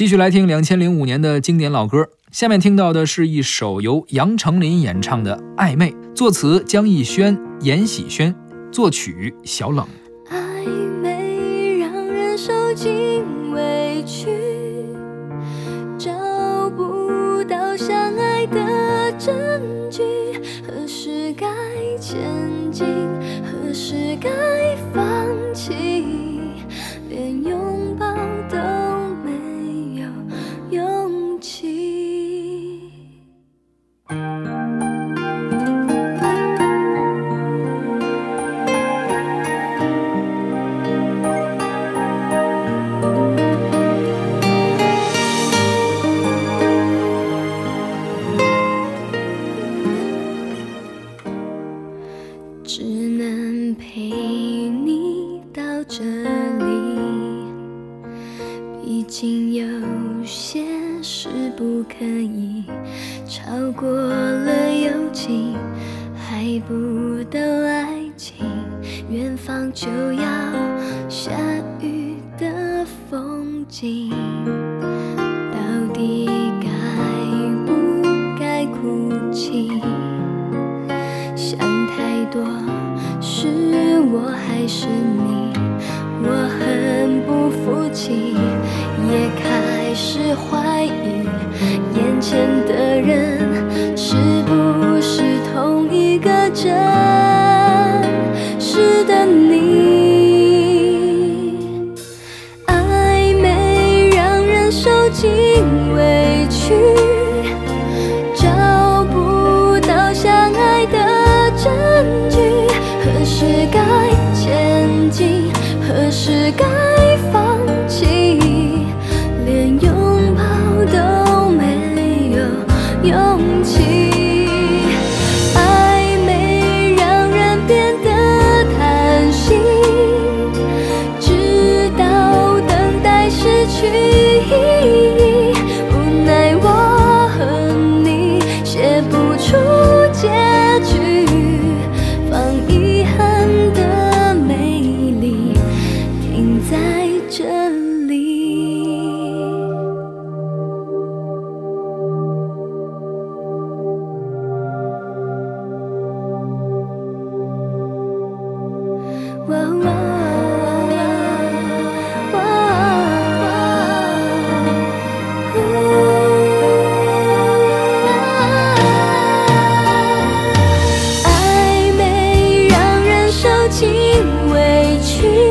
继续来听两千零五年的经典老歌，下面听到的是一首由杨丞琳演唱的《暧昧》，作词江逸轩、严喜轩，作曲小冷。暧昧让人受尽委屈，找不到相爱的证据，何时该前进，何时该放勇气。只能陪你到这不可以超过了友情，还不到爱情，远方就要下雨的风景，到底该不该哭泣？想太多，是我还是你？我很不服气，尽委屈。找不到相爱的证据，何时该前进，何时该哇哇哇哇，爱没让人受尽委屈。